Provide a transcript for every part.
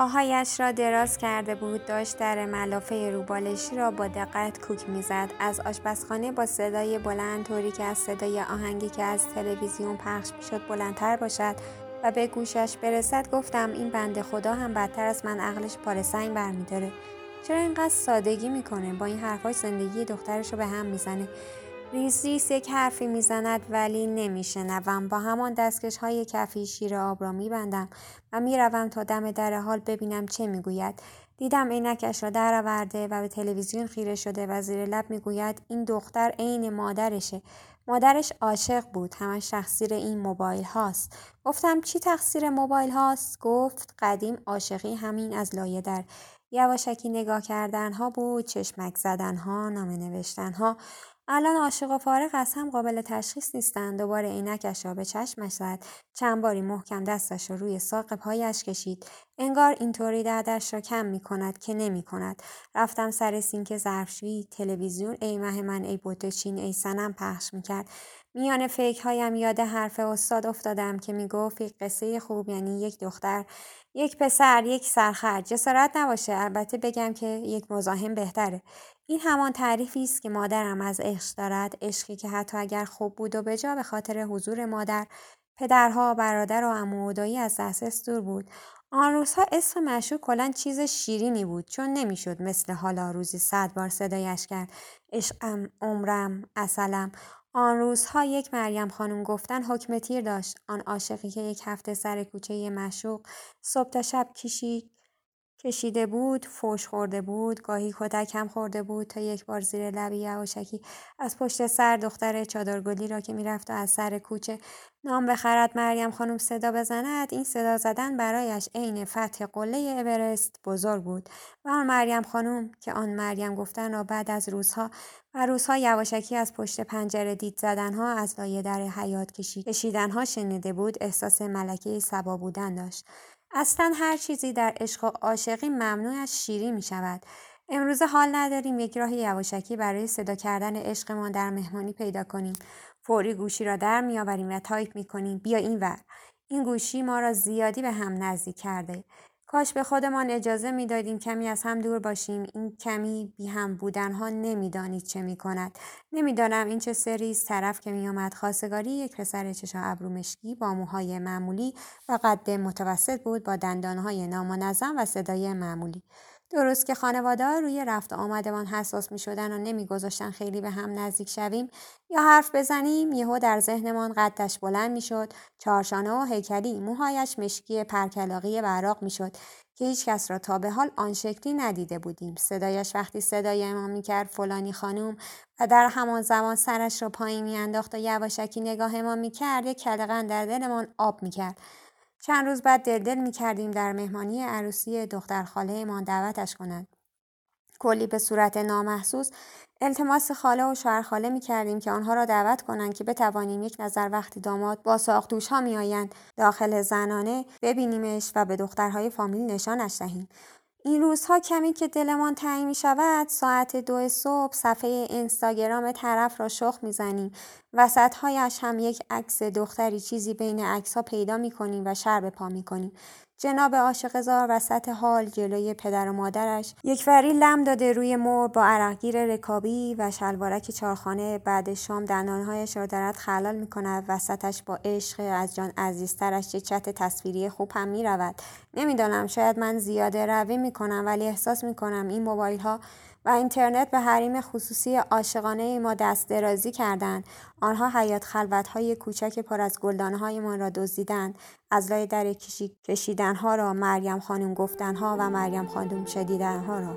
پاهایش را دراز کرده بود. داشت در ملافه روبالشی را با دقت کوک می‌زد. از آشپزخانه با صدای بلند طوری که از صدای آهنگی که از تلویزیون پخش می‌شد بلندتر باشد و به گوشش برسد گفتم این بنده خدا هم بدتر از من عقلش پاره سنگ برمیداره. چرا اینقدر سادگی می‌کنه؟ با این حرفاش زندگی دخترش رو به هم می‌زنه. ریز ریز یک حرفی می‌زند ولی نمیشنوم. با همان دستکش های کفی شیر آب را میبندم و می‌روم تا دم در حال ببینم چه می‌گوید. دیدم عینکش را درآورده و به تلویزیون خیره شده و زیر لب می‌گوید این دختر عین مادرشه. مادرش عاشق بود. همش تقصیر این موبایل هاست. گفتم چی تقصیر موبایل هاست؟ گفت قدیم عاشقی همین از لایه در. یواشکی نگاه کردن ها بود چشمک زدن ها نامه نوشتن ها الان عاشق و فارغ از هم قابل تشخیص نیستند. دوباره عینکش را به چشمش زد. چند باری محکم دستش را روی ساق پایش کشید. انگار اینطوری دردش را کم می کند که نمی کند رفتم سر سینک ظرفشویی تلویزیون ای مه من ای بوته چین ای سنم پخش می کرد میان فکرهایم یاد حرف استاد افتادم که می گفت یک قصه خوب یعنی یک دختر یک پسر یک سرخرد جسارت نباشه البته بگم که یک مزاحم بهتره. این همان تعریفی است که مادرم از عشق دارد عشقی که حتی اگر خوب بود و بجا به خاطر حضور مادر پدرها برادر و عمو از دسترس دور بود. آن روزها اسم مشهور کلا چیز شیرینی بود چون نمی‌شد مثل حالا روزی صد بار صدایش کرد. عشقم عمرم اصلم آن روزها یک مریم خانم گفتن حکم تیر داشت. آن عاشقی که یک هفته سر کوچه مشوق صبح تا شب کشید. کشیده بود، فوش خورده بود، گاهی کتک هم خورده بود تا یک بار زیر لبی یواشکی از پشت سر دختر چادرگلی را که می‌رفت و از سر کوچه نام بخرد مریم خانم صدا بزند. این صدا زدن برایش عین فتح قله اورست بزرگ بود و آن مریم خانم که آن مریم گفتن را بعد از روزها و روزها یواشکی از پشت پنجره دید زدنها از لایه در حیات کشید کشیدنها شنیده بود احساس ملکه سبا بودن داشت. اصلا هر چیزی در عشق و عاشقی ممنوع از شیری می شود. امروزه حال نداریم یک راه یواشکی برای صدا کردن عشقمان در مهمانی پیدا کنیم. فوری گوشی را در میآوریم و تایپ می کنیم بیا این ور. این گوشی ما را زیادی به هم نزدیک کرده. کاش به خودمان اجازه می‌دادیم کمی از هم دور باشیم. این کمی بی هم بودن ها نمی‌دانید چه می کند نمی‌دانم این چه سریست طرف که میآمد خواستگاری یک پسر چشم ابرو مشکی با موهای معمولی و قد متوسط بود با دندانهای نامنظم و صدای معمولی. درست که خانواده روی رفت آمدمان حساس می شدن و نمیگذاشتن خیلی به هم نزدیک شویم یا حرف بزنیم یهو در ذهنمان قدش بلند می شد چارشانه و هیکلی موهایش مشکی پرکلاقی براق می شد که هیچ کس را تا به حال آن شکلی ندیده بودیم. صدایش وقتی صدای ما می کرد فلانی خانم و در همان زمان سرش را پایین میانداخت و یواشکی نگاه ما می کرد یک کلقن در دلمان آب می کرد چند روز بعد دلدل می کردیم در مهمانی عروسی دختر خاله ما دعوتش کنند. کلی به صورت نامحسوس التماس خاله و شوهر خاله می کردیم که آنها را دعوت کنند که بتوانیم یک نظر وقتی داماد با ساختوش ها می آیند داخل زنانه ببینیمش و به دخترهای فامیل نشانش دهیم. این روزها کمی که دلمان تنگ می شود ساعت دو صبح صفحه اینستاگرام طرف را شخ می زنیم وسطهایش هم یک عکس دختری چیزی بین عکس ها پیدا می کنیم و شر به پا می کنیم جناب عاشق زار وسط حال جلوی پدر و مادرش یک فری لم داده روی مور با عرقگیر رکابی و شلوارک چارخانه بعد شام دندانهایش را دارد خلال می کند وسطش با عشق از جان عزیزترش چه چت تصویری خوب هم می رود نمی‌دانم شاید من زیاده روی می کنم ولی احساس می کنم این موبایل ها و اینترنت به حریم خصوصی عاشقانه ما دست درازی کردند. آنها حیات خلوت های کوچک پر از گلدانه های ما را دزدیدند. از لای در کشیدن ها را مریم خانم گفتن ها و مریم خانم شدیدن ها را.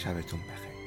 شبتون بخیر.